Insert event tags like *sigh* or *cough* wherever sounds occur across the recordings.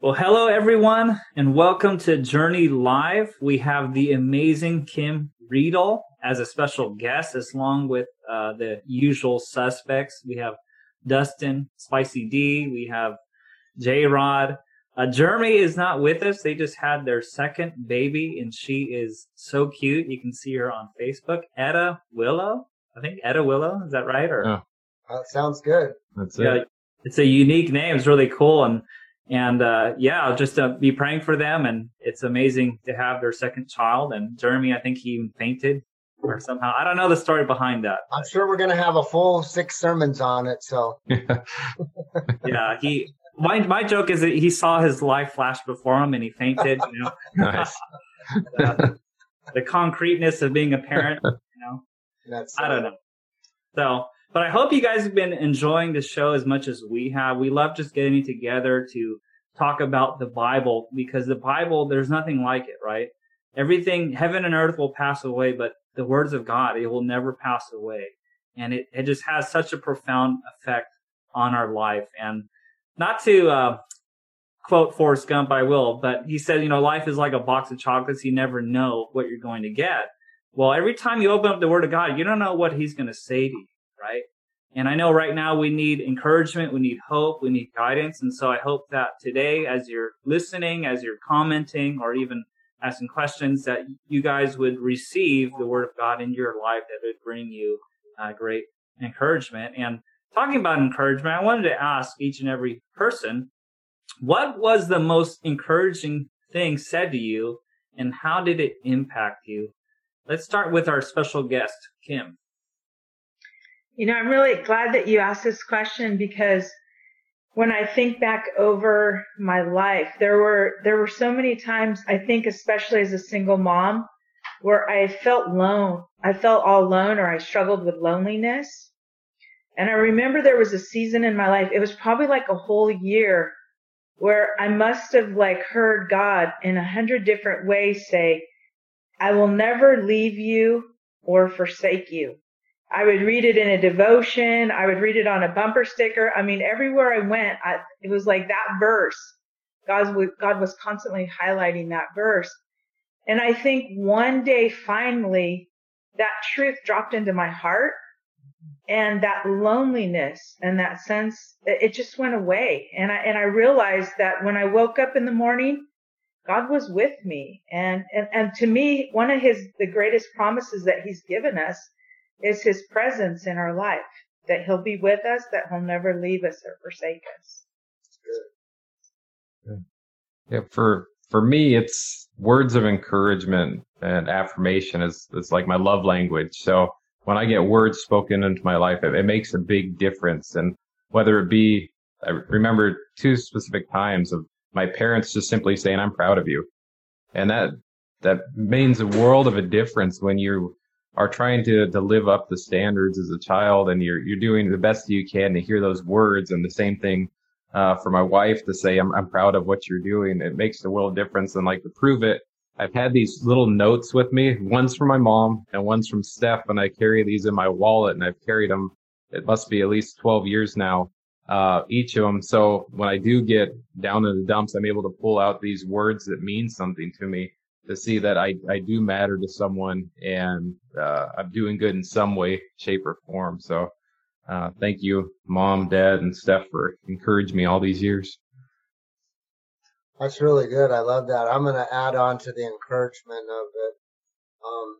Well, hello everyone, and welcome to Journey Live. We have the amazing Kim Riedel as a special guest, as long with uh, the usual suspects. We have Dustin, Spicy D, we have J Rod. Uh, Jeremy is not with us. They just had their second baby, and she is so cute. You can see her on Facebook. Etta Willow, I think Etta Willow. Is that right? Or Yeah. That sounds good. That's yeah, it. it's a unique name. It's really cool, and and uh, yeah, I'll just uh, be praying for them. And it's amazing to have their second child. And Jeremy, I think he even fainted or somehow. I don't know the story behind that. I'm sure we're going to have a full six sermons on it. So *laughs* Yeah, he. My my joke is that he saw his life flash before him and he fainted. You know, *laughs* nice. *laughs* Uh, the concreteness of being a parent. You know, that's I don't know. So, but I hope you guys have been enjoying the show as much as we have. We love just getting together to talk about the Bible because the Bible, there's nothing like it, right? Everything, heaven and earth will pass away, but the words of God, it will never pass away. And it, it just has such a profound effect on our life. And not to, uh, quote Forrest Gump, I will, but he said, you know, life is like a box of chocolates. You never know what you're going to get. Well, every time you open up the Word of God, you don't know what He's going to say to you, right? And I know right now we need encouragement, we need hope, we need guidance. And so I hope that today, as you're listening, as you're commenting, or even asking questions, that you guys would receive the Word of God in your life that would bring you uh, great encouragement. And talking about encouragement, I wanted to ask each and every person, what was the most encouraging thing said to you, and how did it impact you? Let's start with our special guest, Kim. You know, I'm really glad that you asked this question because when I think back over my life, there were there were so many times I think especially as a single mom where I felt alone. I felt all alone or I struggled with loneliness. And I remember there was a season in my life, it was probably like a whole year where I must have like heard God in a hundred different ways say, I will never leave you or forsake you. I would read it in a devotion. I would read it on a bumper sticker. I mean, everywhere I went, I, it was like that verse. God was, God was constantly highlighting that verse. And I think one day finally that truth dropped into my heart and that loneliness and that sense, it just went away. And I, and I realized that when I woke up in the morning, God was with me. And, and, and to me, one of his, the greatest promises that he's given us is his presence in our life, that he'll be with us, that he'll never leave us or forsake us. Yeah, for for me, it's words of encouragement and affirmation is is like my love language. So when I get words spoken into my life, it, it makes a big difference. And whether it be, I remember two specific times of my parents just simply saying, "I'm proud of you," and that that means a world of a difference when you are trying to to live up the standards as a child, and you're you're doing the best you can to hear those words. And the same thing uh, for my wife to say, I'm, I'm proud of what you're doing. It makes a world difference. And like to prove it, I've had these little notes with me. One's from my mom and one's from Steph. And I carry these in my wallet and I've carried them. It must be at least 12 years now, uh, each of them. So when I do get down in the dumps, I'm able to pull out these words that mean something to me to see that I, I do matter to someone and, uh, I'm doing good in some way, shape or form. So, uh, thank you, mom, dad, and Steph for encouraging me all these years. That's really good. I love that. I'm going to add on to the encouragement of it. Um,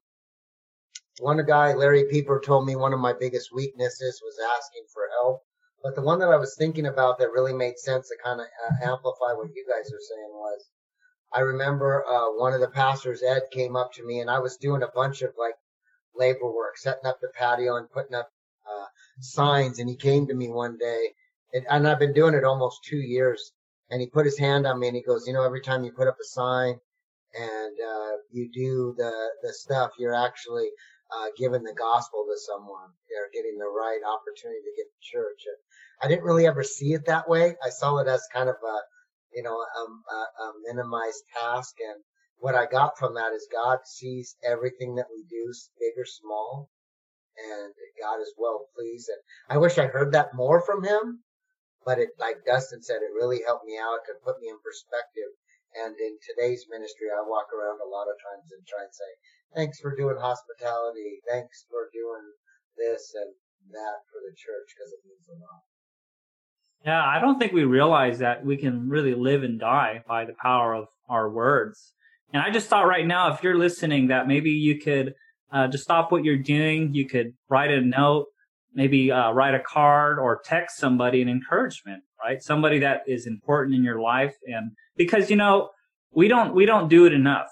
one guy, Larry Pieper, told me one of my biggest weaknesses was asking for help. But the one that I was thinking about that really made sense to kind of amplify what you guys are saying was, I remember uh, one of the pastors, Ed, came up to me and I was doing a bunch of like labor work, setting up the patio and putting up uh, signs. And he came to me one day, and, and I've been doing it almost two years. And he put his hand on me and he goes, you know, every time you put up a sign and uh, you do the the stuff, you're actually uh, giving the gospel to someone. They're getting the right opportunity to get to church. And I didn't really ever see it that way. I saw it as kind of a, you know, um, a, a minimized task. And what I got from that is God sees everything that we do, big or small, and God is well pleased. And I wish I heard that more from Him. but it, like Dustin said, it really helped me out to put me in perspective. And in today's ministry, I walk around a lot of times and try and say, thanks for doing hospitality. Thanks for doing this and that for the church because it means a lot. Yeah, I don't think we realize that we can really live and die by the power of our words. And I just thought right now, if you're listening, that maybe you could uh, just stop what you're doing. You could write a note, maybe uh, write a card or text somebody an encouragement, right? Somebody that is important in your life. And because, you know, we don't, we don't do it enough,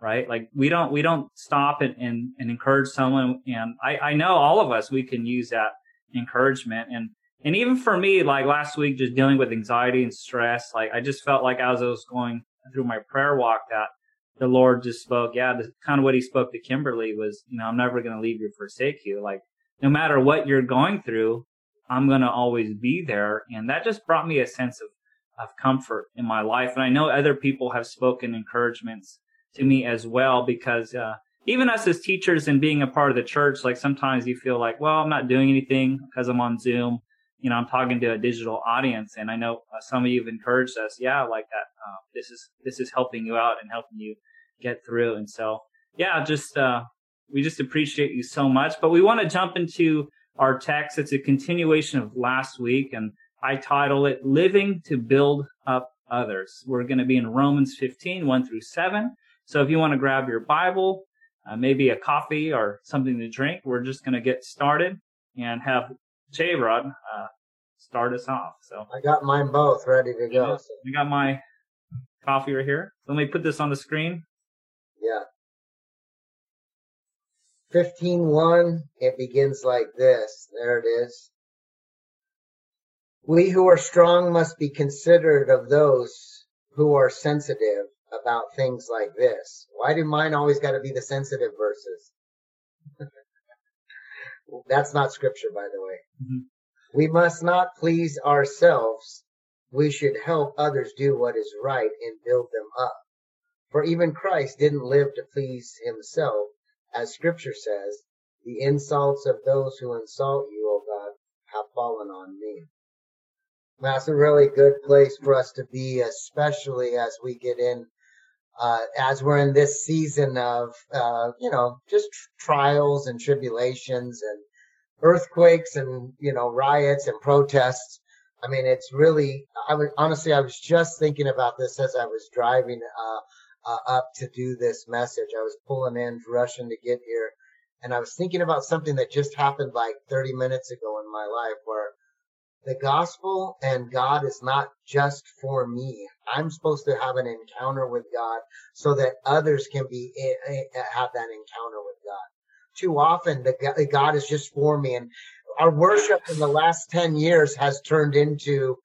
right? Like we don't, we don't stop and, and, and encourage someone. And I, I know all of us, we can use that encouragement. And, and even for me, like last week, just dealing with anxiety and stress, like I just felt like as I was going through my prayer walk that the Lord just spoke. Yeah, the, kind of what he spoke to Kimberly was, you know, I'm never going to leave you or forsake you. Like no matter what you're going through, I'm going to always be there. And that just brought me a sense of, of comfort in my life. And I know other people have spoken encouragements to me as well because, uh, even us as teachers and being a part of the church, like sometimes you feel like, well, I'm not doing anything because I'm on Zoom. You know, I'm talking to a digital audience, and I know uh, some of you have encouraged us. Yeah, I like that. Uh, this is this is helping you out and helping you get through. And so, yeah, just uh, we just appreciate you so much. But we want to jump into our text. It's a continuation of last week, and I title it "Living to Build Up Others." We're going to be in Romans 15, 1 through 7. So if you want to grab your Bible, uh, maybe a coffee or something to drink, we're just going to get started and have J Rod uh, start us off. So I got mine both ready to go. So. I got my coffee right here. Let me put this on the screen. Yeah. 15.1, it begins like this. There it is. We who are strong must be considerate of those who are sensitive about things like this. Why do mine always got to be the sensitive verses? That's not scripture, by the way. Mm-hmm. We must not please ourselves. We should help others do what is right and build them up. For even Christ didn't live to please himself, as scripture says, the insults of those who insult you, O God, have fallen on me. That's a really good place for us to be, especially as we get in, uh, as we're in this season of, uh, you know, just trials and tribulations and earthquakes and, you know, riots and protests. I mean, it's really, I was, honestly, I was just thinking about this as I was driving, uh, uh, up to do this message. I was pulling in, rushing to get here. And I was thinking about something that just happened like 30 minutes ago in my life where the gospel and God is not just for me. I'm supposed to have an encounter with God so that others can be eh, eh, have that encounter with God. Too often the God is just for me and our worship in the last 10 years has turned into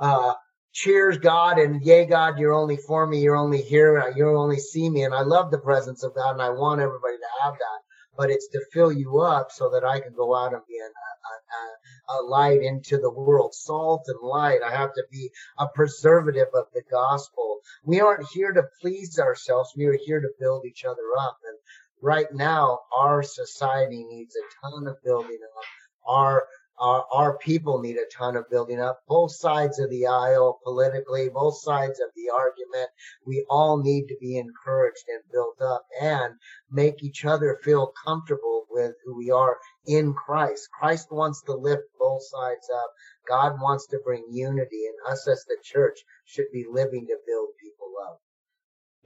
uh, cheers God and yay God, you're only for me, you're only here, you only see me. And I love the presence of God and I want everybody to have that. But it's to fill you up so that I can go out and be an, a, a, light into the world, salt and light. I have to be a preservative of the gospel. We aren't here to please ourselves. We are here to build each other up. And right now, our society needs a ton of building up. Our our, our people need a ton of building up. Both sides of the aisle, politically, both sides of the argument. We all need to be encouraged and built up and make each other feel comfortable with who we are in Christ. Christ wants to lift both sides up. God wants to bring unity and us as the church should be living to build people up.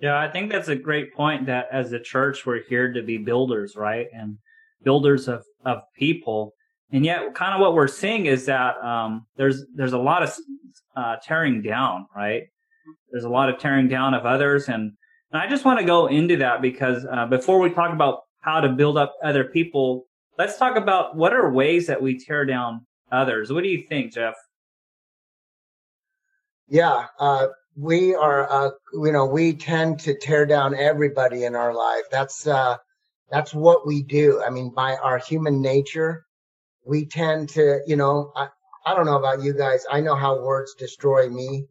Yeah, I think that's a great point that as a church, we're here to be builders, right? And builders of, of people and yet kind of what we're seeing is that um, there's there's a lot of uh, tearing down right? There's a lot of tearing down of others. And, and i just want to go into that because uh, before we talk about how to build up other people let's talk about what are ways that we tear down others. What do you think jeff? Yeah uh, we are uh, you know we tend to tear down everybody in our life. That's uh, that's what we do. I mean by our human nature we tend to, you know, I, I don't know about you guys. I know how words destroy me.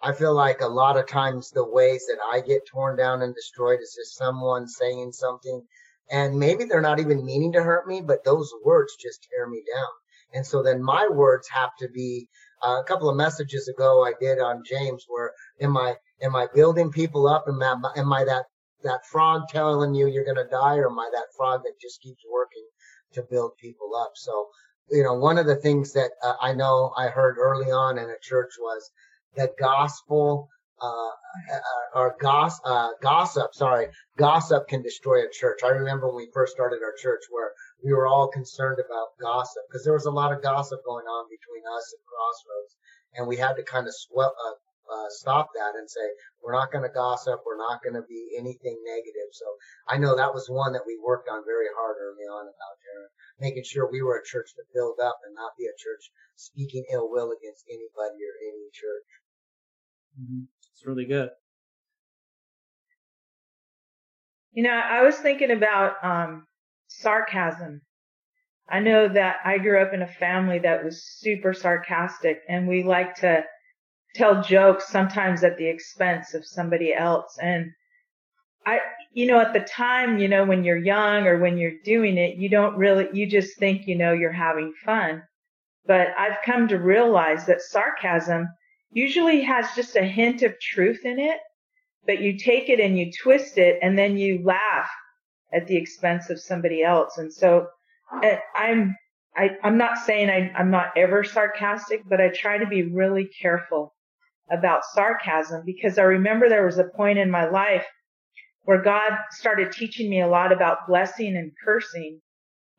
I feel like a lot of times the ways that I get torn down and destroyed is just someone saying something and maybe they're not even meaning to hurt me, but those words just tear me down. And so then my words have to be uh, a couple of messages ago I did on James where am I am I building people up? Am I, am I that that frog telling you you're going to die, or am I that frog that just keeps working to build people up? So you know, one of the things that uh, I know I heard early on in a church was the gospel uh, uh, or goss, uh, gossip, sorry, gossip can destroy a church. I remember when we first started our church where we were all concerned about gossip because there was a lot of gossip going on between us and Crossroads, and we had to kind of swell, uh, uh, stop that and say we're not going to gossip, we're not going to be anything negative. So I know that was one that we worked on very hard early on about Jared, making sure we were a church to build up and not be a church speaking ill will against anybody or any church. Mm-hmm. It's really good. You know, I was thinking about um, sarcasm. I know that I grew up in a family that was super sarcastic, and we like to tell jokes sometimes at the expense of somebody else. And I, you know, at the time, you know, when you're young or when you're doing it, you don't really, you just think, you know, you're having fun. But I've come to realize that sarcasm usually has just a hint of truth in it, but you take it and you twist it and then you laugh at the expense of somebody else. And so uh, I'm, I, I'm not saying I, I'm not ever sarcastic, but I try to be really careful about sarcasm because I remember there was a point in my life where God started teaching me a lot about blessing and cursing.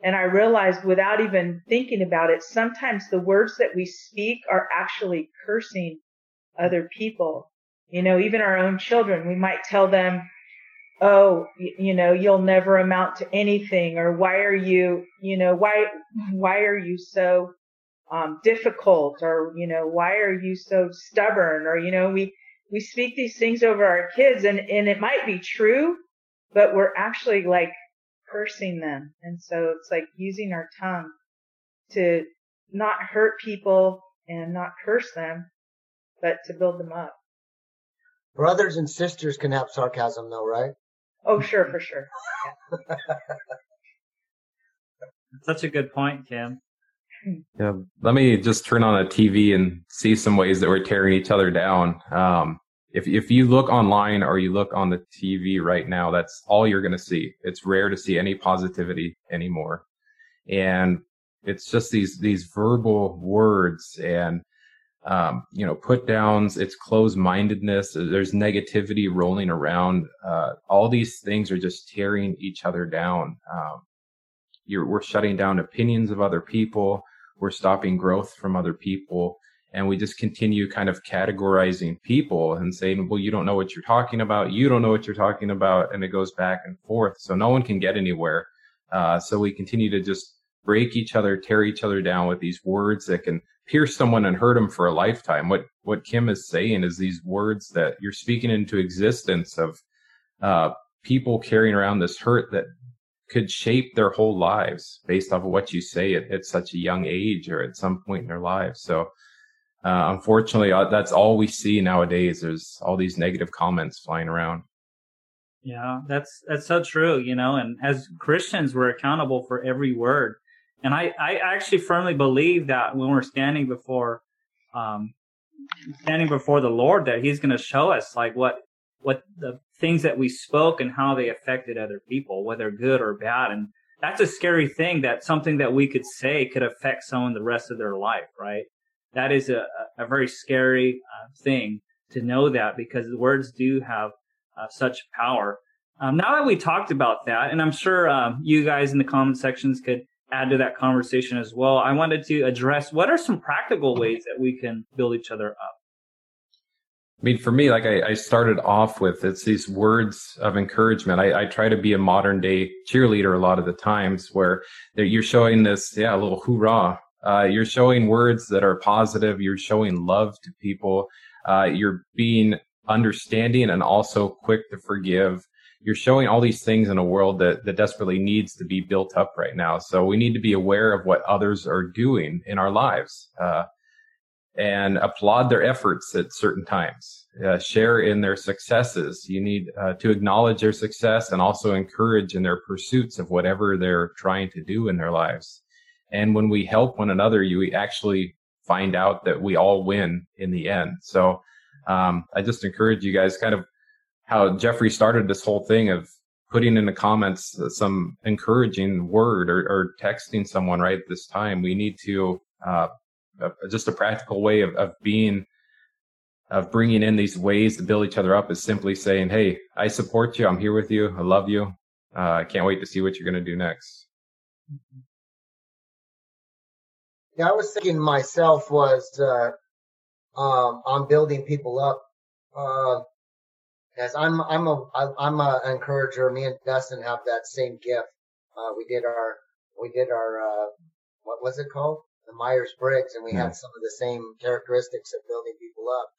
And I realized without even thinking about it, sometimes the words that we speak are actually cursing other people. You know, even our own children, we might tell them, oh, you know, you'll never amount to anything or why are you, you know, why, why are you so um, difficult or, you know, why are you so stubborn? Or, you know, we, we speak these things over our kids and, and it might be true, but we're actually like cursing them. And so it's like using our tongue to not hurt people and not curse them, but to build them up. Brothers and sisters can have sarcasm though, right? Oh, sure, for sure. Such a good point, Kim. Yeah, let me just turn on a TV and see some ways that we're tearing each other down. Um, if if you look online or you look on the TV right now, that's all you're going to see. It's rare to see any positivity anymore, and it's just these these verbal words and um, you know put downs. It's closed mindedness. There's negativity rolling around. Uh, all these things are just tearing each other down. Um, we're shutting down opinions of other people we're stopping growth from other people and we just continue kind of categorizing people and saying well you don't know what you're talking about. You don't know what you're talking about. And it goes back and forth. So no one can get anywhere. Uh, so we continue to just break each other tear each other down with these words that can pierce someone and hurt them for a lifetime. What what kim is saying is these words that you're speaking into existence of uh, people carrying around this hurt that could shape their whole lives based off of what you say at, at such a young age or at some point in their lives. So, uh, unfortunately, uh, that's all we see nowadays. There's all these negative comments flying around. Yeah, that's that's so true. You know, and as Christians, we're accountable for every word. And I, I actually firmly believe that when we're standing before, um, standing before the Lord, that He's going to show us like what what the things that we spoke and how they affected other people, whether good or bad. And that's a scary thing that something that we could say could affect someone the rest of their life, right? That is a, a very scary uh, thing to know that because words do have uh, such power. Um, now that we talked about that, and I'm sure um, you guys in the comment sections could add to that conversation as well, I wanted to address what are some practical ways that we can build each other up. I mean, for me, like I, I, started off with, it's these words of encouragement. I, I, try to be a modern day cheerleader a lot of the times where you're showing this, yeah, a little hoorah. Uh, you're showing words that are positive. You're showing love to people. Uh, you're being understanding and also quick to forgive. You're showing all these things in a world that, that desperately needs to be built up right now. So we need to be aware of what others are doing in our lives. Uh, and applaud their efforts at certain times. Uh, share in their successes. You need uh, to acknowledge their success and also encourage in their pursuits of whatever they're trying to do in their lives. And when we help one another, you actually find out that we all win in the end. So um, I just encourage you guys kind of how Jeffrey started this whole thing of putting in the comments some encouraging word or, or texting someone right at this time. We need to uh, just a practical way of, of being of bringing in these ways to build each other up is simply saying, "Hey, I support you. I'm here with you. I love you. Uh, I can't wait to see what you're going to do next." Yeah, I was thinking myself was uh, um, on building people up. Uh, as I'm, I'm a, I'm a encourager. Me and Dustin have that same gift. Uh, we did our, we did our, uh, what was it called? The Myers Briggs, and we had some of the same characteristics of building people up.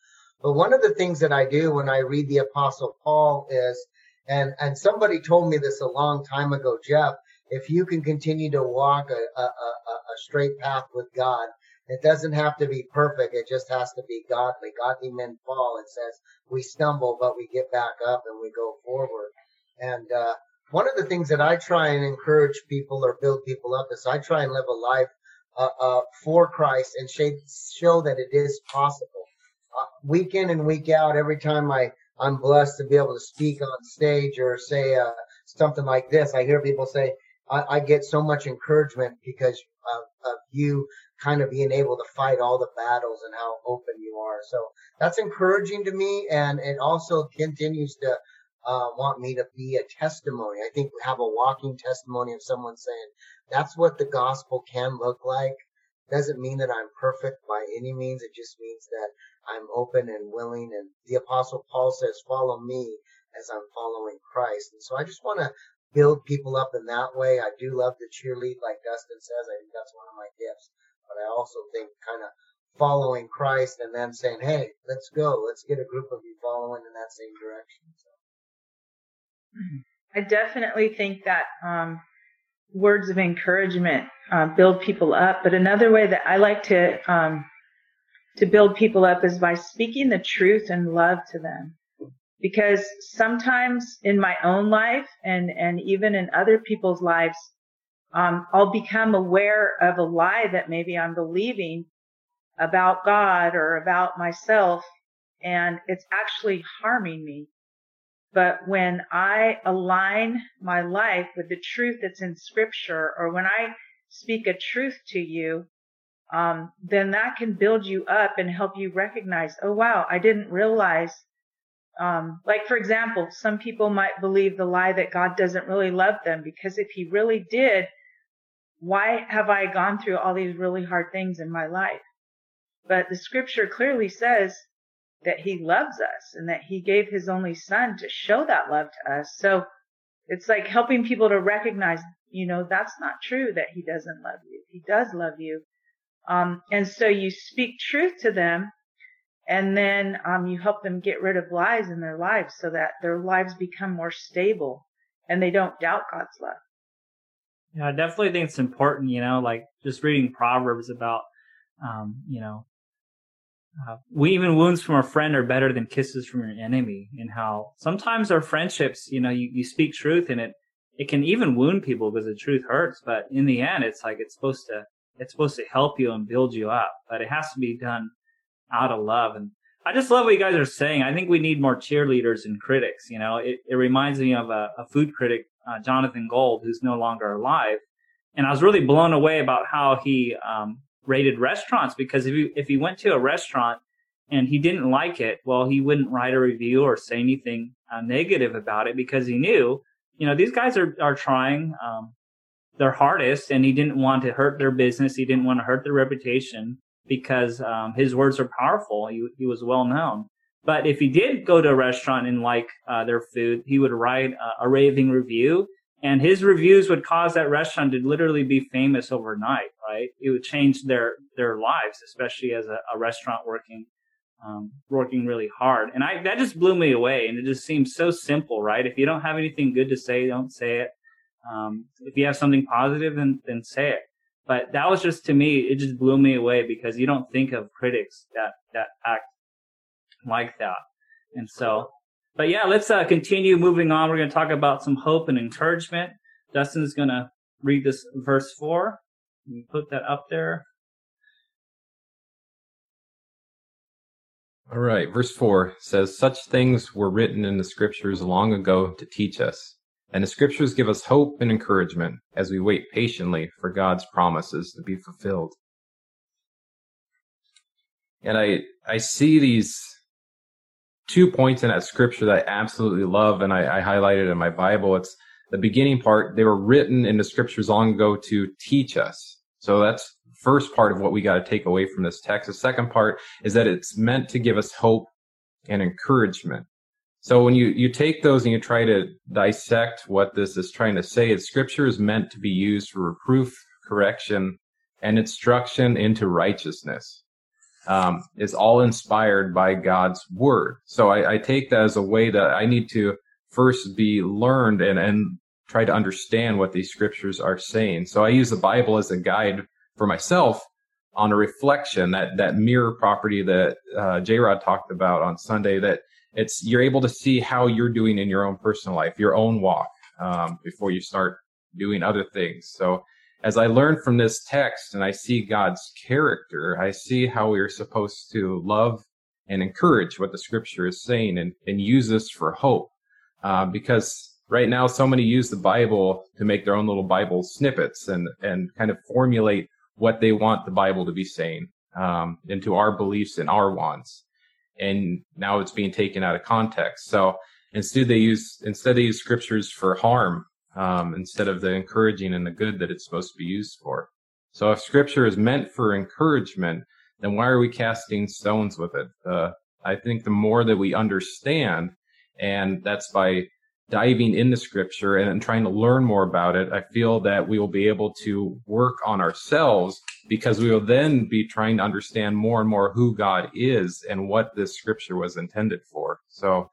But one of the things that I do when I read the Apostle Paul is, and and somebody told me this a long time ago, Jeff. If you can continue to walk a, a, a, a straight path with God, it doesn't have to be perfect. It just has to be godly. Godly men fall. It says we stumble, but we get back up and we go forward. And uh, one of the things that I try and encourage people or build people up is I try and live a life uh, uh, for Christ and show that it is possible. Uh, week in and week out, every time I I'm blessed to be able to speak on stage or say uh, something like this, I hear people say, I, I get so much encouragement because of, of you kind of being able to fight all the battles and how open you are. So that's encouraging to me, and it also continues to uh, want me to be a testimony. I think we have a walking testimony of someone saying that's what the gospel can look like. Doesn't mean that I'm perfect by any means. It just means that I'm open and willing. And the apostle Paul says, follow me as I'm following Christ. And so I just want to build people up in that way. I do love to cheerlead, like Dustin says. I think that's one of my gifts. But I also think kind of following Christ and then saying, "Hey, let's go. Let's get a group of you following in that same direction." So. I definitely think that um, words of encouragement uh, build people up. But another way that I like to um, to build people up is by speaking the truth and love to them because sometimes in my own life and, and even in other people's lives, um, I'll become aware of a lie that maybe I'm believing about God or about myself, and it's actually harming me. But when I align my life with the truth that's in scripture, or when I speak a truth to you, um, then that can build you up and help you recognize, oh wow, I didn't realize um, like for example, some people might believe the lie that God doesn't really love them because if he really did, why have I gone through all these really hard things in my life? But the scripture clearly says that he loves us and that he gave his only son to show that love to us. So it's like helping people to recognize, you know, that's not true that he doesn't love you. He does love you. Um, and so you speak truth to them and then um, you help them get rid of lies in their lives so that their lives become more stable and they don't doubt God's love. Yeah, I definitely think it's important, you know, like just reading Proverbs about, um, you know, uh, we even wounds from a friend are better than kisses from your enemy and how sometimes our friendships, you know, you, you speak truth and it, it can even wound people because the truth hurts, but in the end, it's like it's supposed to, it's supposed to help you and build you up, but it has to be done out of love. And I just love what you guys are saying. I think we need more cheerleaders and critics. You know, it, it reminds me of a, a food critic, uh, Jonathan Gold, who's no longer alive. And I was really blown away about how he um, rated restaurants because if he, if he went to a restaurant and he didn't like it, well, he wouldn't write a review or say anything uh, negative about it because he knew, you know, these guys are, are trying um, their hardest and he didn't want to hurt their business. He didn't want to hurt their reputation because um, his words are powerful. He, he was well known. But if he did go to a restaurant and like uh, their food, he would write a, a, raving review, and his reviews would cause that restaurant to literally be famous overnight. Right? It would change their their lives, especially as a, a restaurant working um, working really hard. And I that just blew me away. And it just seems so simple, right? If you don't have anything good to say, don't say it. Um, if you have something positive, then then say it. But that was just to me, it just blew me away because you don't think of critics that that act like that. And so, but yeah, let's uh, continue moving on. We're going to talk about some hope and encouragement. Dustin's going to read this verse four. put that up there. All right. Verse 4 says, Such things were written in the scriptures long ago to teach us. And the scriptures give us hope and encouragement as we wait patiently for God's promises to be fulfilled. And I, I see these two points in that scripture that I absolutely love, and I, I highlighted in my Bible. It's the beginning part. They were written in the scriptures long ago to teach us. So that's first part of what we got to take away from this text. The second part is that it's meant to give us hope and encouragement. So when you, you take those and you try to dissect what this is trying to say, it's scripture is meant to be used for reproof, correction, and instruction into righteousness um, is all inspired by God's word. So I, I, take that as a way that I need to first be learned and, and try to understand what these scriptures are saying. So I use the Bible as a guide for myself on a reflection, that, that mirror property that uh, J Rod talked about on Sunday, that it's you're able to see how you're doing in your own personal life, your own walk, um, before you start doing other things. So as I learn from this text and I see God's character, I see how we are supposed to love and encourage what the scripture is saying and, and use this for hope. Uh, because right now, so many use the Bible to make their own little Bible snippets and, and kind of formulate what they want the Bible to be saying um, into our beliefs and our wants. And now it's being taken out of context. So instead they use instead they use scriptures for harm um, instead of the encouraging and the good that it's supposed to be used for. So if scripture is meant for encouragement, then why are we casting stones with it? Uh, I think the more that we understand, and that's by diving into scripture and trying to learn more about it, I feel that we will be able to work on ourselves because we will then be trying to understand more and more who God is and what this scripture was intended for. So,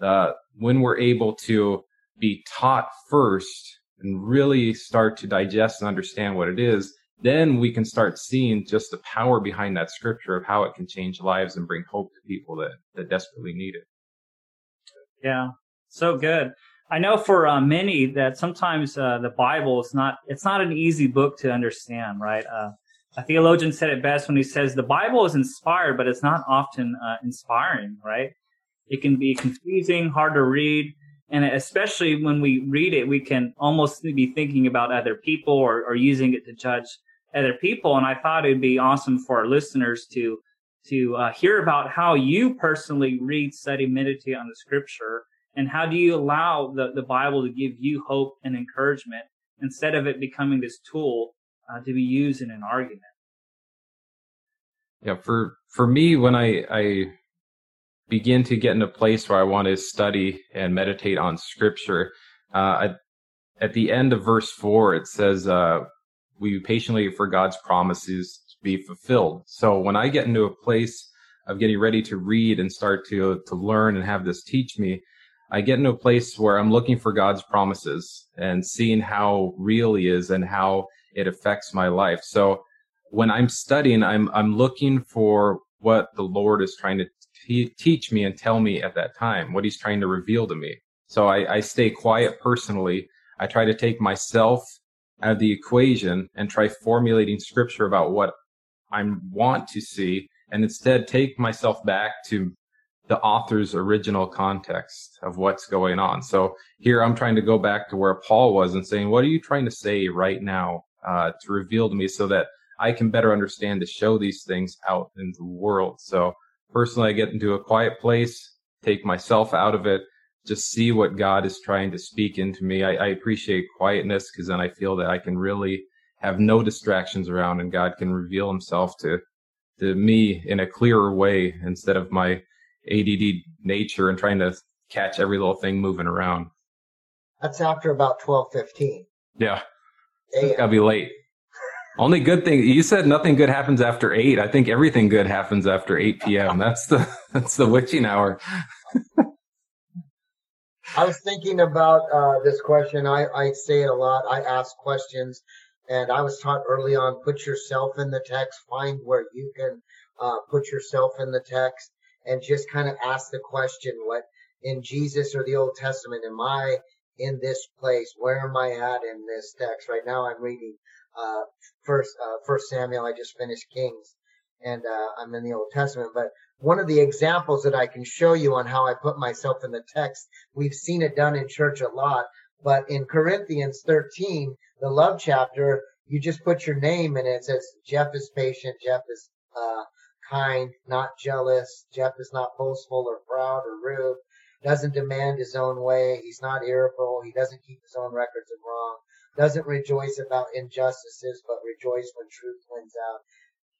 uh, when we're able to be taught first and really start to digest and understand what it is, then we can start seeing just the power behind that scripture of how it can change lives and bring hope to people that, that desperately need it. Yeah, so good. I know for uh, many that sometimes uh, the Bible is not, it's not an easy book to understand, right? Uh, a theologian said it best when he says the Bible is inspired, but it's not often uh, inspiring, right? It can be confusing, hard to read, and especially when we read it, we can almost be thinking about other people or, or using it to judge other people. And I thought it'd be awesome for our listeners to to uh, hear about how you personally read, study, meditate on the scripture, and how do you allow the, the Bible to give you hope and encouragement instead of it becoming this tool uh, to be used in an argument. Yeah, for for me, when I I begin to get in a place where I want to study and meditate on scripture. Uh, at the end of verse four, it says, uh, we patiently for God's promises to be fulfilled. So when I get into a place of getting ready to read and start to, to learn and have this teach me, I get into a place where I'm looking for God's promises and seeing how real he is and how it affects my life. So when I'm studying, I'm, I'm looking for what the Lord is trying to teach me and tell me at that time, what he's trying to reveal to me. So I, I stay quiet personally. I try to take myself out of the equation and try formulating scripture about what I want to see and instead take myself back to the author's original context of what's going on. So here I'm trying to go back to where Paul was and saying, what are you trying to say right now uh, to reveal to me so that I can better understand to show these things out in the world. So personally, I get into a quiet place, take myself out of it, just see what God is trying to speak into me. I, I appreciate quietness because then I feel that I can really have no distractions around and God can reveal himself to, to me in a clearer way instead of my ADD nature and trying to catch every little thing moving around. That's after about 12:15. Yeah. It's gotta be late. Only good thing you said nothing good happens after eight. I think everything good happens after eight p.m. That's the *laughs* that's the witching hour. *laughs* I was thinking about uh, this question. I, I say it a lot. I ask questions, and I was taught early on: put yourself in the text, find where you can uh, put yourself in the text, and just kind of ask the question: what in Jesus or the Old Testament am I in this place? Where am I at in this text? Right now, I'm reading uh, first uh, First Samuel. I just finished Kings, and uh, I'm in the Old Testament. But one of the examples that I can show you on how I put myself in the text, we've seen it done in church a lot, but in Corinthians 13, the love chapter, you just put your name and it says Jeff is patient, Jeff is uh, kind, not jealous, Jeff is not boastful or proud or rude, doesn't demand his own way, he's not irritable, he doesn't keep his own records of wrong, doesn't rejoice about injustices, but rejoice when truth wins out.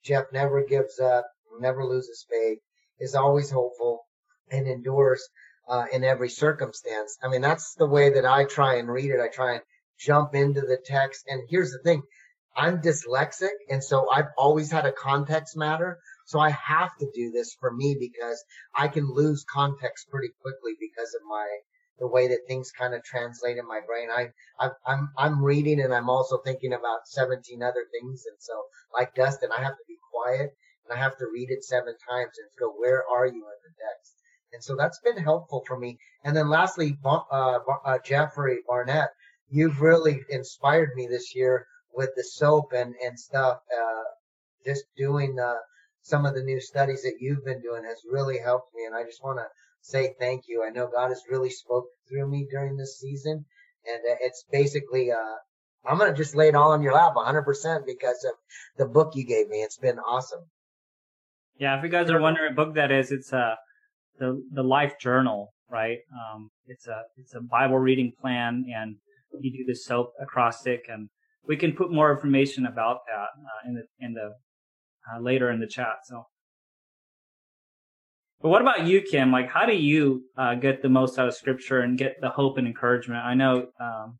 Jeff never gives up, never loses faith, is always hopeful, and endures uh, in every circumstance. I mean, that's the way that I try and read it. I try and jump into the text. And here's the thing. I'm dyslexic. And so I've always had a context matter. So I have to do this for me because I can lose context pretty quickly because of my, the way that things kind of translate in my brain. I, I, I'm, I'm reading and I'm also thinking about 17 other things. And so like Dustin, I have to be quiet and I have to read it seven times and go, where are you in the text? And so that's been helpful for me. And then lastly, uh, uh, Jeffrey Barnett, you've really inspired me this year with the soap and, and stuff. Uh, just doing uh, some of the new studies that you've been doing has really helped me. And I just want to say thank you. I know God has really spoke through me during this season. And uh, it's basically, uh, I'm going to just lay it all on your lap 100% because of the book you gave me. It's been awesome. Yeah, if you guys are wondering what book that is, it's uh, the the Life Journal, right? Um, it's a it's a Bible reading plan, and you do the soap acrostic, and we can put more information about that uh, in the in the uh, later in the chat. So, but what about you, Kim? Like, how do you uh, get the most out of Scripture and get the hope and encouragement? I know um,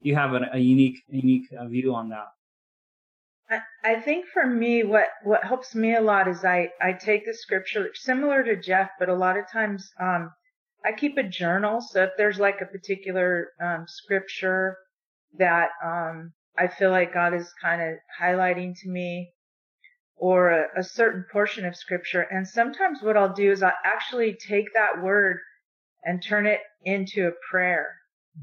you have a, a unique unique uh, view on that. I, think for me, what, what helps me a lot is I, I take the scripture similar to Jeff, but a lot of times, um, I keep a journal. So if there's like a particular, um, scripture that, um, I feel like God is kind of highlighting to me or a, a certain portion of scripture. And sometimes what I'll do is I actually take that word and turn it into a prayer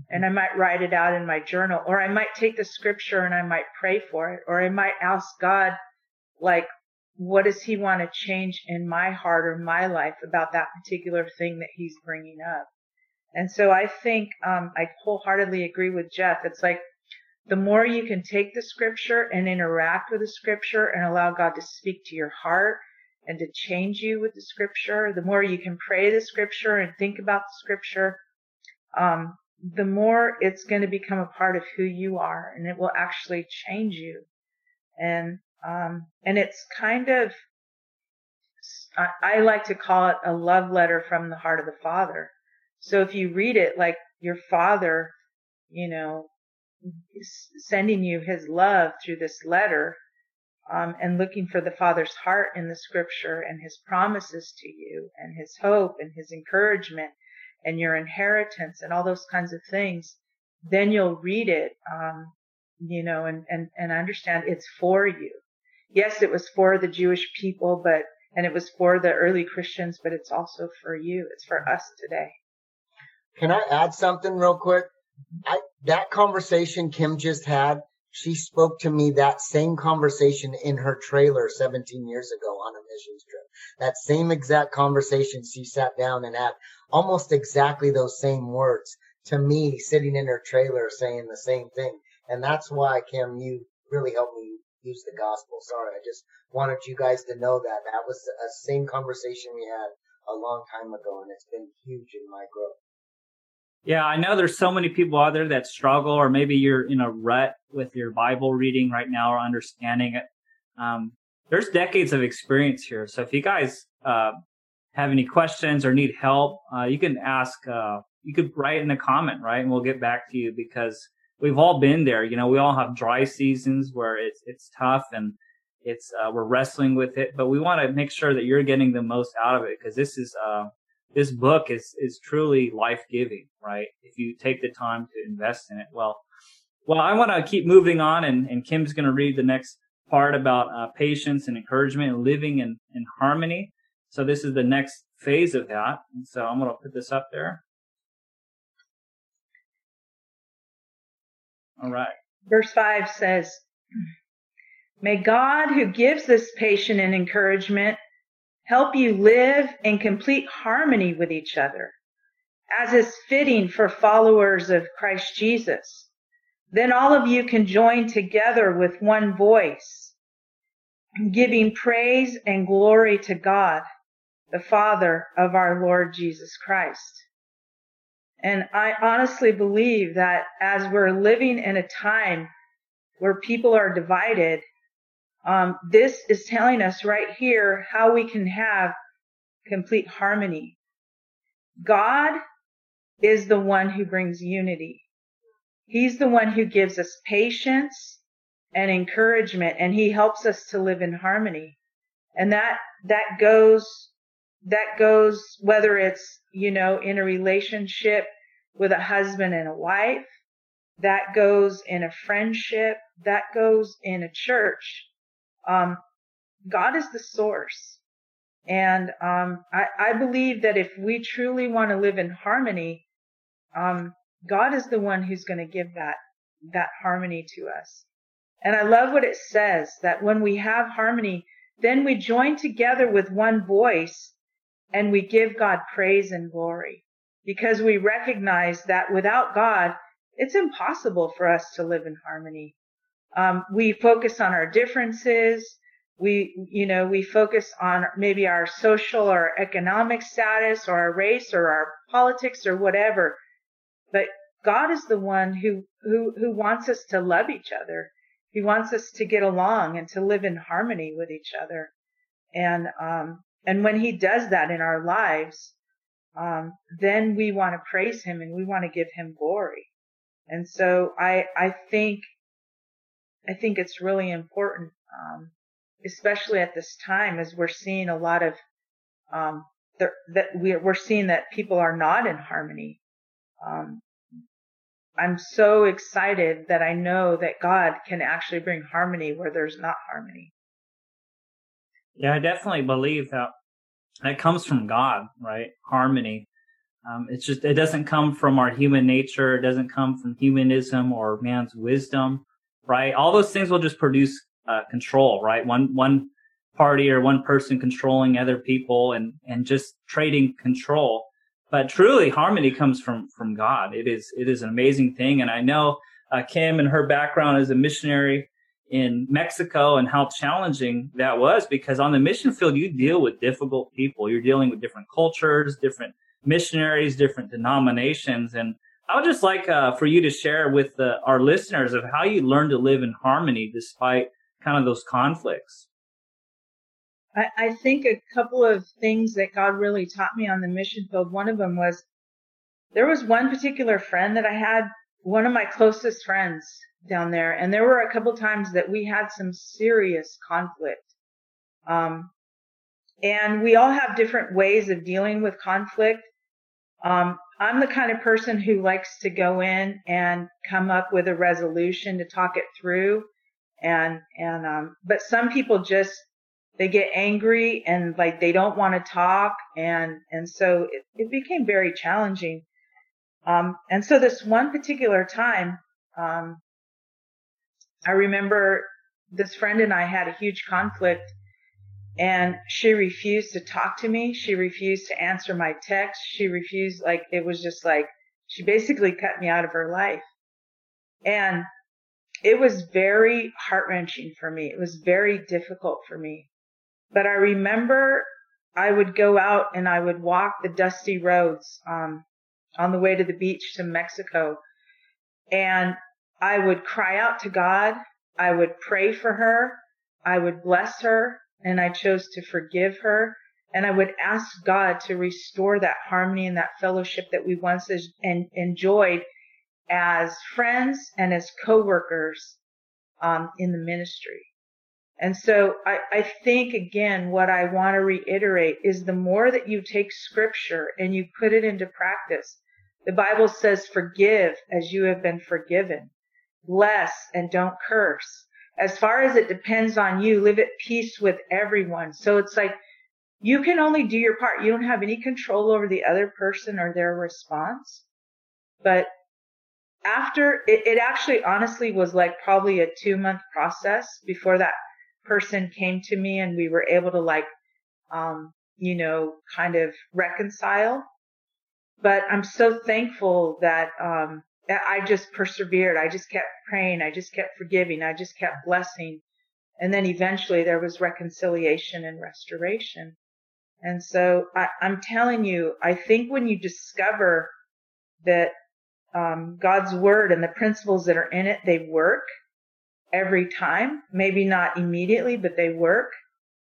and I might write it out in my journal, or I might take the scripture and I might pray for it, or I might ask God, like, what does He want to change in my heart or my life about that particular thing that He's bringing up? And so I think um, I wholeheartedly agree with Jeff. It's like the more you can take the scripture and interact with the scripture and allow God to speak to your heart and to change you with the scripture, the more you can pray the scripture and think about the scripture, um, the more it's going to become a part of who you are and it will actually change you. And, um, and it's kind of, I, I like to call it a love letter from the heart of the father. So if you read it like your father, you know, sending you his love through this letter, um, and looking for the Father's heart in the scripture and his promises to you and his hope and his encouragement and your inheritance and all those kinds of things, then you'll read it, um, you know, and, and, and understand it's for you. Yes, it was for the Jewish people, but, and it was for the early Christians, but it's also for you. It's for us today. Can I add something real quick? I, that conversation Kim just had, she spoke to me that same conversation in her trailer 17 years ago on a missions trip. That same exact conversation she sat down and had almost exactly those same words to me sitting in her trailer saying the same thing. And that's why, Kim, you really helped me use the gospel. Sorry, I just wanted you guys to know that that was the same conversation we had a long time ago, and it's been huge in my growth. Yeah, I know there's so many people out there that struggle, or maybe you're in a rut with your Bible reading right now or understanding it. Um, there's decades of experience here. So if you guys uh, have any questions or need help, uh, you can ask, uh, you could write in a comment, right? And we'll get back to you because we've all been there. You know, we all have dry seasons where it's, it's tough and it's, uh, we're wrestling with it, but we want to make sure that you're getting the most out of it because this is, uh, this book is, is truly life giving, right? If you take the time to invest in it. Well, well, I want to keep moving on and, and Kim's going to read the next part about uh, patience and encouragement and living in, in harmony. So this is the next phase of that. And so I'm going to put this up there. All right. Verse 5 says, May God, who gives this patient and encouragement, help you live in complete harmony with each other, as is fitting for followers of Christ Jesus. Then all of you can join together with one voice, giving praise and glory to God, the Father of our Lord Jesus Christ. And I honestly believe that as we're living in a time where people are divided, um, this is telling us right here how we can have complete harmony. God is the one who brings unity. He's the one who gives us patience and encouragement and he helps us to live in harmony. And that, that goes, that goes whether it's, you know, in a relationship with a husband and a wife, that goes in a friendship, that goes in a church. Um, God is the source. And um, I, I, believe that if we truly want to live in harmony, um, God is the one who's going to give that that harmony to us. And I love what it says that when we have harmony, then we join together with one voice and we give God praise and glory because we recognize that without God, it's impossible for us to live in harmony. Um, we focus on our differences. We, you know, we focus on maybe our social or economic status or our race or our politics or whatever. But God is the one who, who, who wants us to love each other. He wants us to get along and to live in harmony with each other. And, um, and when he does that in our lives, um, then we want to praise him and we want to give him glory. And so I, I think I think it's really important, um, especially at this time as we're seeing a lot of, um, that we're, we're seeing that people are not in harmony. Um, I'm so excited that I know that God can actually bring harmony where there's not harmony. Yeah, I definitely believe that that comes from God, right? Harmony. Um, it's just, it doesn't come from our human nature. It doesn't come from humanism or man's wisdom right? All those things will just produce uh, control, right? One one party or one person controlling other people and and just trading control. But truly, harmony comes from from God. It is it is an amazing thing, and I know uh, Kim and her background as a missionary in Mexico and how challenging that was because on the mission field you deal with difficult people. You're dealing with different cultures, different missionaries, different denominations, and I would just like uh, for you to share with uh, our listeners of how you learned to live in harmony despite kind of those conflicts. I, I think a couple of things that God really taught me on the mission field. One of them was there was one particular friend that I had, one of my closest friends down there, and there were a couple times that we had some serious conflict. Um, and we all have different ways of dealing with conflict. Um, I'm the kind of person who likes to go in and come up with a resolution to talk it through. And, and, um, but some people just, they get angry and like they don't want to talk. And, and so it, it became very challenging. Um, and so this one particular time, um, I remember this friend and I had a huge conflict and she refused to talk to me. She refused to answer my text. She refused, like, it was just like, she basically cut me out of her life. And it was very heart wrenching for me. It was very difficult for me. But I remember I would go out and I would walk the dusty roads, um, on the way to the beach to Mexico. And I would cry out to God. I would pray for her. I would bless her and I chose to forgive her. And I would ask God to restore that harmony and that fellowship that we once enjoyed as friends and as co-workers um, in the ministry. And so I, I think again, what I want to reiterate is the more that you take scripture and you put it into practice, the Bible says, forgive as you have been forgiven. Bless and don't curse as far as it depends on you, live at peace with everyone. So it's like you can only do your part. You don't have any control over the other person or their response. But after it, it actually honestly was like probably a two month process before that person came to me and we were able to like um, you know, kind of reconcile. But I'm so thankful that, um, I just persevered. I just kept praying. I just kept forgiving. I just kept blessing. And then eventually there was reconciliation and restoration. And so I, am telling you, I think when you discover that um, God's word and the principles that are in it, they work every time. Maybe not immediately, but they work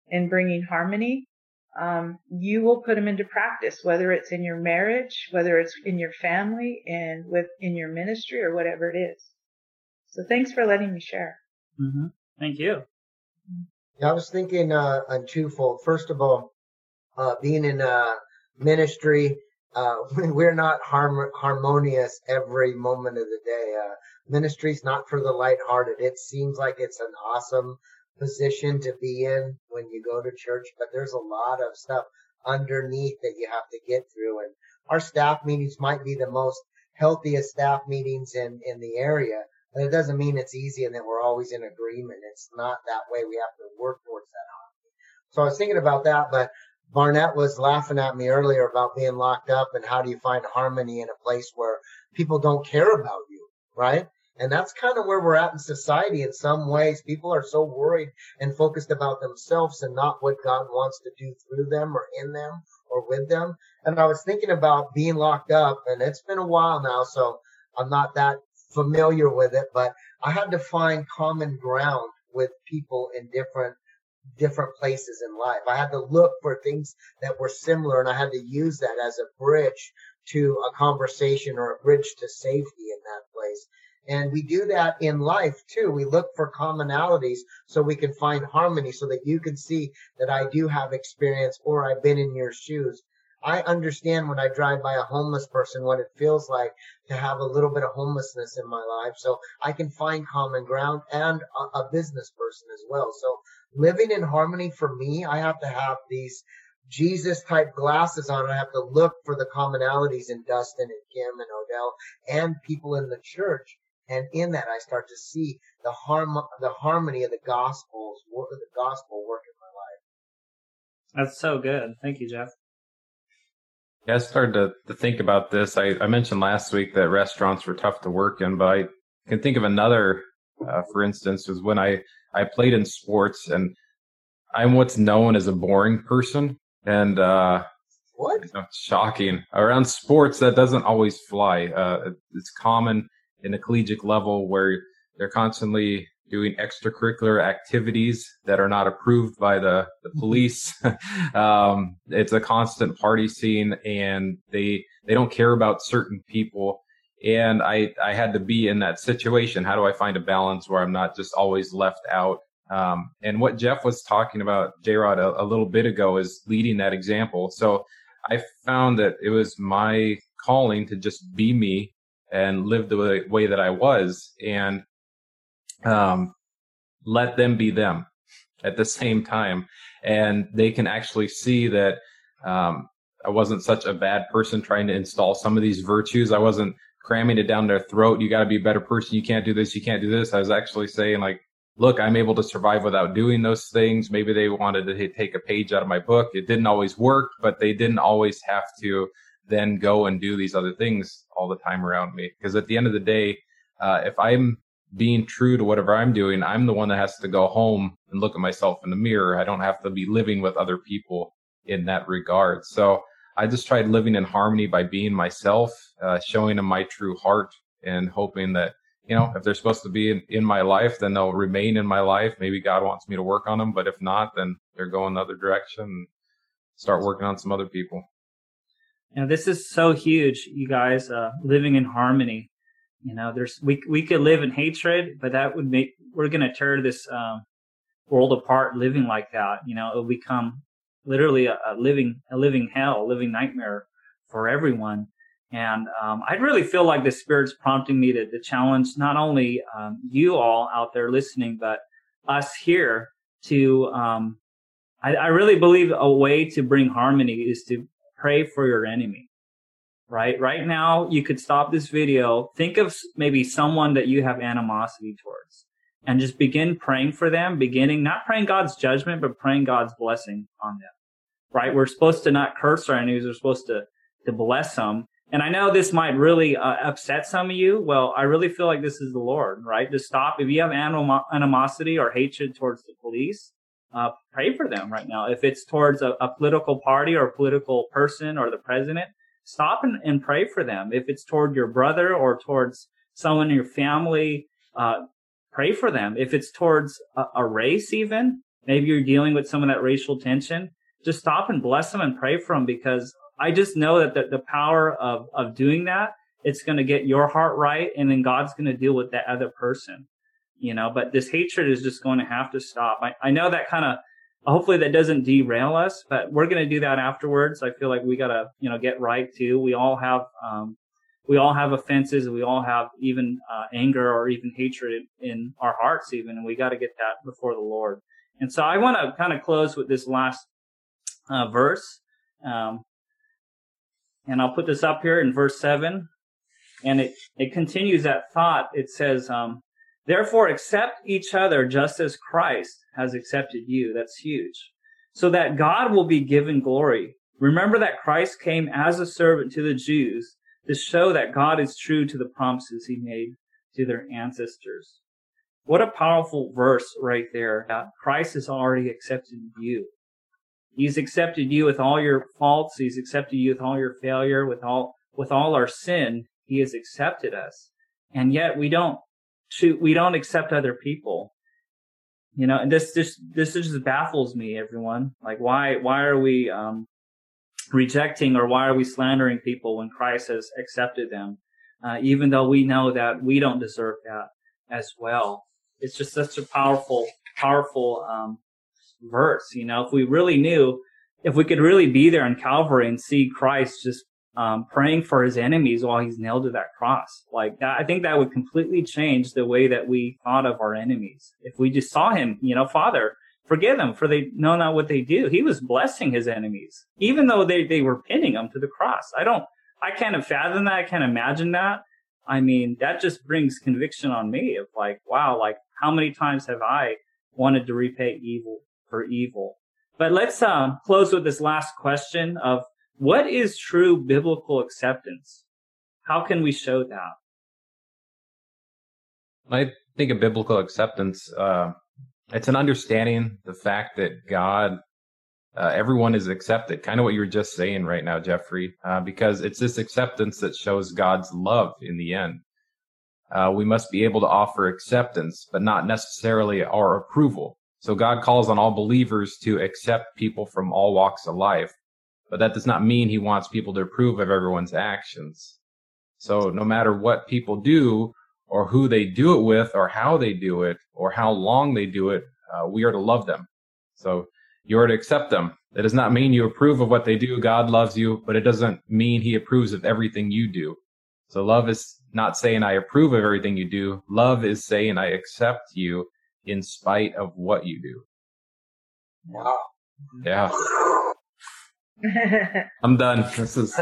in bringing harmony. Um, you will put them into practice, whether it's in your marriage, whether it's in your family, and with in your ministry or whatever it is. So thanks for letting me share. Mm-hmm. Thank you. Yeah, I was thinking uh, on twofold. First of all, uh, being in uh, ministry, uh, *laughs* we're not harm- harmonious every moment of the day. Uh, ministry's not for the lighthearted. It seems like it's an awesome position to be in when you go to church, but there's a lot of stuff underneath that you have to get through. And our staff meetings might be the most healthiest staff meetings in, in the area. But it doesn't mean it's easy and that we're always in agreement. It's not that way. We have to work towards that. So I was thinking about that, but Barnett was laughing at me earlier about being locked up and how do you find harmony in a place where people don't care about you, right? And that's kind of where we're at in society in some ways. People are so worried and focused about themselves and not what God wants to do through them or in them or with them. And I was thinking about being locked up and it's been a while now, so I'm not that familiar with it, but I had to find common ground with people in different different places in life. I had to look for things that were similar and I had to use that as a bridge to a conversation or a bridge to safety in that place. And we do that in life too. We look for commonalities so we can find harmony so that you can see that I do have experience or I've been in your shoes. I understand when I drive by a homeless person what it feels like to have a little bit of homelessness in my life. So I can find common ground and a, a business person as well. So living in harmony for me, I have to have these Jesus type glasses on. I have to look for the commonalities in Dustin and Kim and Odell and people in the church. And in that, I start to see the harm, the harmony of the gospels, What would the gospel work in my life. That's so good. Thank you, Jeff. Yeah, I started to, to think about this. I, I mentioned last week that restaurants were tough to work in, but I can think of another, uh, for instance, was when I I played in sports, and I'm what's known as a boring person. And uh, what? You know, shocking around sports that doesn't always fly. Uh, it's common in a collegiate level where they're constantly doing extracurricular activities that are not approved by the, the police. *laughs* um, it's a constant party scene and they, they don't care about certain people and I I had to be in that situation. How do I find a balance where I'm not just always left out? Um, and what Jeff was talking about, J Rod, a, a, little bit ago, is leading that example. So I found that it was my calling to just be me and live the way, that I was, and um, let them be them at the same time, and they can actually see that. Um, I wasn't such a bad person trying to install some of these virtues. I wasn't cramming it down their throat. You got to be a better person. You can't do this. You can't do this. I was actually saying like, look, I'm able to survive without doing those things. Maybe they wanted to take a page out of my book. It didn't always work, but they didn't always have to then go and do these other things all the time around me. Because at the end of the day, uh, if I'm being true to whatever I'm doing, I'm the one that has to go home and look at myself in the mirror. I don't have to be living with other people in that regard. So I just tried living in harmony by being myself, uh, showing them my true heart, and hoping that you know if they're supposed to be in, in my life, then they'll remain in my life. Maybe God wants me to work on them, but if not, then they're going the other direction and start working on some other people. You know, this is so huge, you guys. Uh, living in harmony. You know, there's we we could live in hatred, but that would make we're to tear this um, world apart living like that. You know, it'll become literally a, a living a living hell, a living nightmare for everyone. And um, I really feel like the Spirit's prompting me to, to challenge not only um, you all out there listening, but us here to. Um, I, I really believe a way to bring harmony is to pray for your enemy. Right, right now you could stop this video. Think of maybe someone that you have animosity towards, and just begin praying for them. Beginning not praying God's judgment, but praying God's blessing on them right? We're supposed to not curse our enemies. We're supposed to, to bless them. And I know this might really uh, upset some of you. Well, I really feel like this is the Lord, right? To stop. If you have anim- animosity or hatred towards the police, uh, pray for them right now. If it's towards a, a, political party or a political person or the president, stop and, and, pray for them. If it's toward your brother or towards someone in your family, uh, pray for them. If it's towards a, a race, even maybe you're dealing with some of that racial tension, just stop and bless them and pray for them because I just know that the, the power of, of doing that, it's going to get your heart right. And then God's going to deal with that other person, you know, but this hatred is just going to have to stop. I, I know that kind of, hopefully that doesn't derail us, but we're going to do that afterwards. I feel like we got to, you know, get right too. We all have, um, we all have offenses. We all have even uh, anger or even hatred in our hearts, even, and we got to get that before the Lord. And so I want to kind of close with this last uh, verse. Um, and I'll put this up here in verse 7. And it, it continues that thought. It says, um, Therefore, accept each other just as Christ has accepted you. That's huge. So that God will be given glory. Remember that Christ came as a servant to the Jews to show that God is true to the promises he made to their ancestors. What a powerful verse right there. Christ has already accepted you. He's accepted you with all your faults. He's accepted you with all your failure, with all, with all our sin. He has accepted us. And yet we don't shoot, we don't accept other people. You know, and this, this, this just baffles me, everyone. Like, why, why are we, um, rejecting or why are we slandering people when Christ has accepted them? Uh, even though we know that we don't deserve that as well. It's just such a powerful, powerful, um, verse. You know, if we really knew, if we could really be there in Calvary and see Christ just um, praying for his enemies while he's nailed to that cross, like I think that would completely change the way that we thought of our enemies. If we just saw him, you know, Father, forgive them for they know not what they do. He was blessing his enemies, even though they, they were pinning them to the cross. I don't, I can't fathom that. I can't imagine that. I mean, that just brings conviction on me of like, wow, like how many times have I wanted to repay evil for evil. But let's um, close with this last question of what is true biblical acceptance? How can we show that? I think of biblical acceptance, uh, it's an understanding the fact that God, uh, everyone is accepted, kind of what you were just saying right now, Jeffrey, uh, because it's this acceptance that shows God's love in the end. Uh, we must be able to offer acceptance, but not necessarily our approval. So God calls on all believers to accept people from all walks of life, but that does not mean he wants people to approve of everyone's actions. So no matter what people do or who they do it with or how they do it or how long they do it, uh, we are to love them. So you are to accept them. That does not mean you approve of what they do. God loves you, but it doesn't mean he approves of everything you do. So love is not saying I approve of everything you do. Love is saying I accept you in spite of what you do. Wow. Yeah. *laughs* I'm done. This is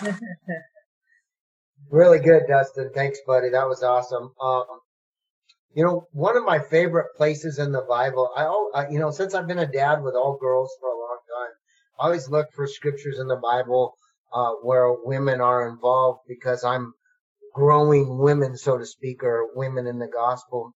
*laughs* really good, Dustin. Thanks, buddy. That was awesome. Um, you know, one of my favorite places in the Bible, I, I, you know, since I've been a dad with all girls for a long time, I always look for scriptures in the Bible uh, where women are involved because I'm growing women, so to speak, or women in the gospel.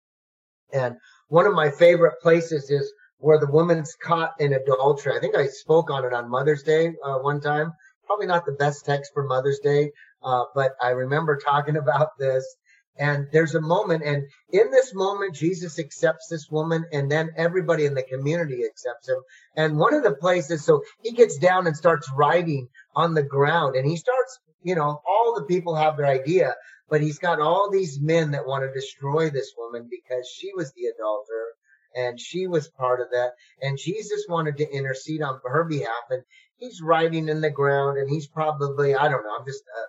And one of my favorite places is where the woman's caught in adultery. I think I spoke on it on Mother's Day uh, one time. Probably not the best text for Mother's Day, uh, but I remember *laughs* talking about this. And there's a moment, and in this moment, Jesus accepts this woman, and then everybody in the community accepts him. And one of the places, so he gets down and starts writing on the ground, and he starts, you know, all the people have their idea, but he's got all these men that want to destroy this woman because she was the adulterer and she was part of that. And Jesus wanted to intercede on her behalf. And he's writing in the ground and he's probably, I don't know, I'm just uh,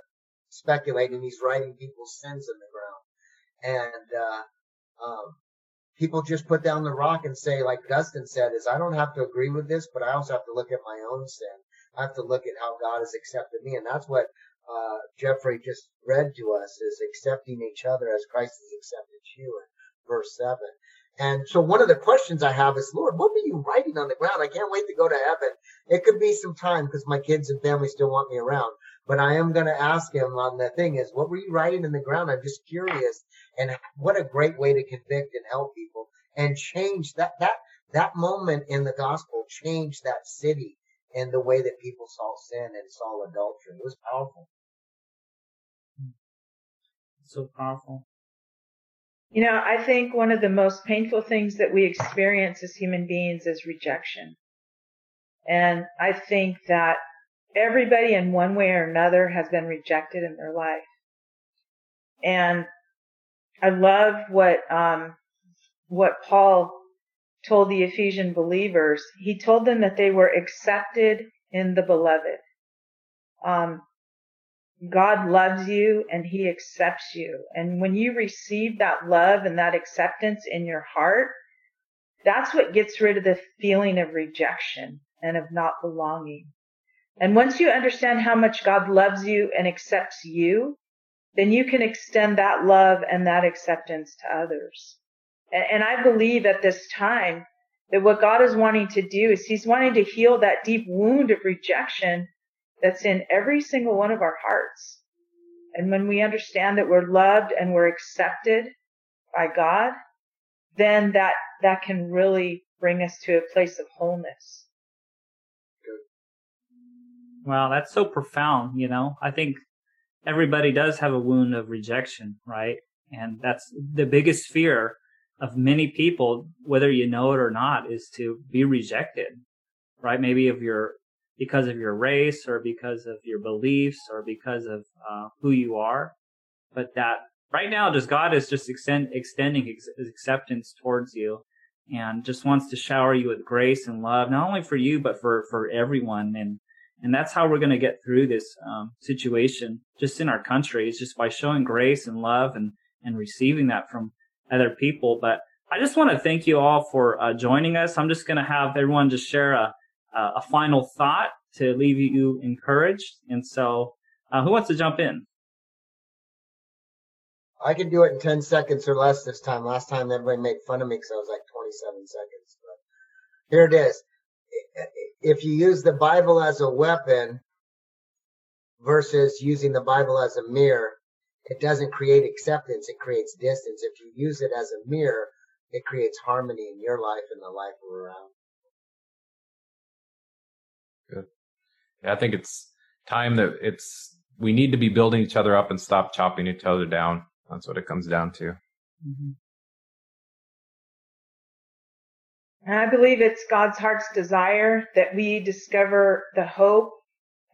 speculating, he's writing people's sins in the ground. And, uh, um, people just put down the rock and say, like Dustin said, is I don't have to agree with this, but I also have to look at my own sin. I have to look at how God has accepted me. And that's what uh, Jeffrey just read to us is accepting each other as Christ has accepted you in verse 7. And so one of the questions I have is, Lord, what were you writing on the ground? I can't wait to go to heaven. It could be some time because my kids and family still want me around. But I am going to ask him on the thing is, what were you writing in the ground? I'm just curious. And what a great way to convict and help people and change that, that, that moment in the gospel changed that city and the way that people saw sin and saw adultery. It was powerful. So powerful. You know, I think one of the most painful things that we experience as human beings is rejection. And I think that everybody in one way or another has been rejected in their life. And I love what, um, what Paul told the Ephesian believers. He told them that they were accepted in the beloved. Um, God loves you and he accepts you. And when you receive that love and that acceptance in your heart, that's what gets rid of the feeling of rejection and of not belonging. And once you understand how much God loves you and accepts you, then you can extend that love and that acceptance to others. And I believe at this time that what God is wanting to do is he's wanting to heal that deep wound of rejection that's in every single one of our hearts. And when we understand that we're loved and we're accepted by God, then that, that can really bring us to a place of wholeness. Wow, that's so profound, you know. I think everybody does have a wound of rejection, right? And that's the biggest fear of many people, whether you know it or not, is to be rejected, right? Maybe of your because of your race or because of your beliefs or because of uh, who you are. But that right now, just God is just extend, extending ex- acceptance towards you and just wants to shower you with grace and love, not only for you, but for, for everyone. And, and that's how we're going to get through this um, situation just in our country is just by showing grace and love and, and receiving that from other people. But I just want to thank you all for uh, joining us. I'm just going to have everyone just share a, uh, a final thought to leave you encouraged. And so, uh, who wants to jump in? I can do it in 10 seconds or less this time. Last time everybody made fun of me because I was like 27 seconds. But here it is. If you use the Bible as a weapon versus using the Bible as a mirror, it doesn't create acceptance. It creates distance. If you use it as a mirror, it creates harmony in your life and the life around. Good. Yeah, I think it's time that it's we need to be building each other up and stop chopping each other down. That's what it comes down to. Mm-hmm. I believe it's God's heart's desire that we discover the hope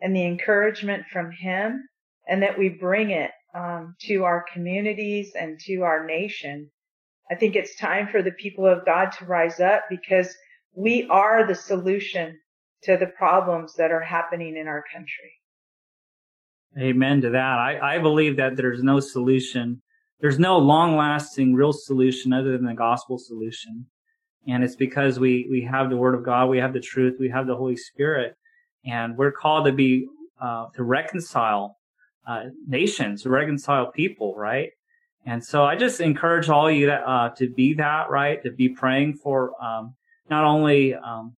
and the encouragement from Him and that we bring it um, to our communities and to our nation. I think it's time for the people of God to rise up because we are the solution to the problems that are happening in our country. Amen to that. I, I believe that there's no solution. There's no long lasting real solution other than the gospel solution. And it's because we, we have the word of God, we have the truth, we have the Holy Spirit, and we're called to be, uh, to reconcile, uh, nations, reconcile people, right? And so I just encourage all you that, uh, to be that, right? To be praying for, um, not only, um,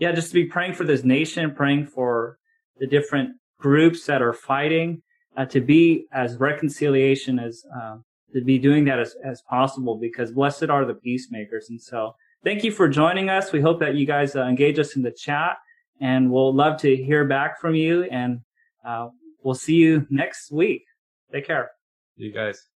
yeah, just to be praying for this nation, praying for the different groups that are fighting, uh, to be as reconciliation as, uh, to be doing that as, as possible because blessed are the peacemakers. And so thank you for joining us. We hope that you guys uh, engage us in the chat and we'll love to hear back from you and, uh, we'll see you next week. Take care. You guys.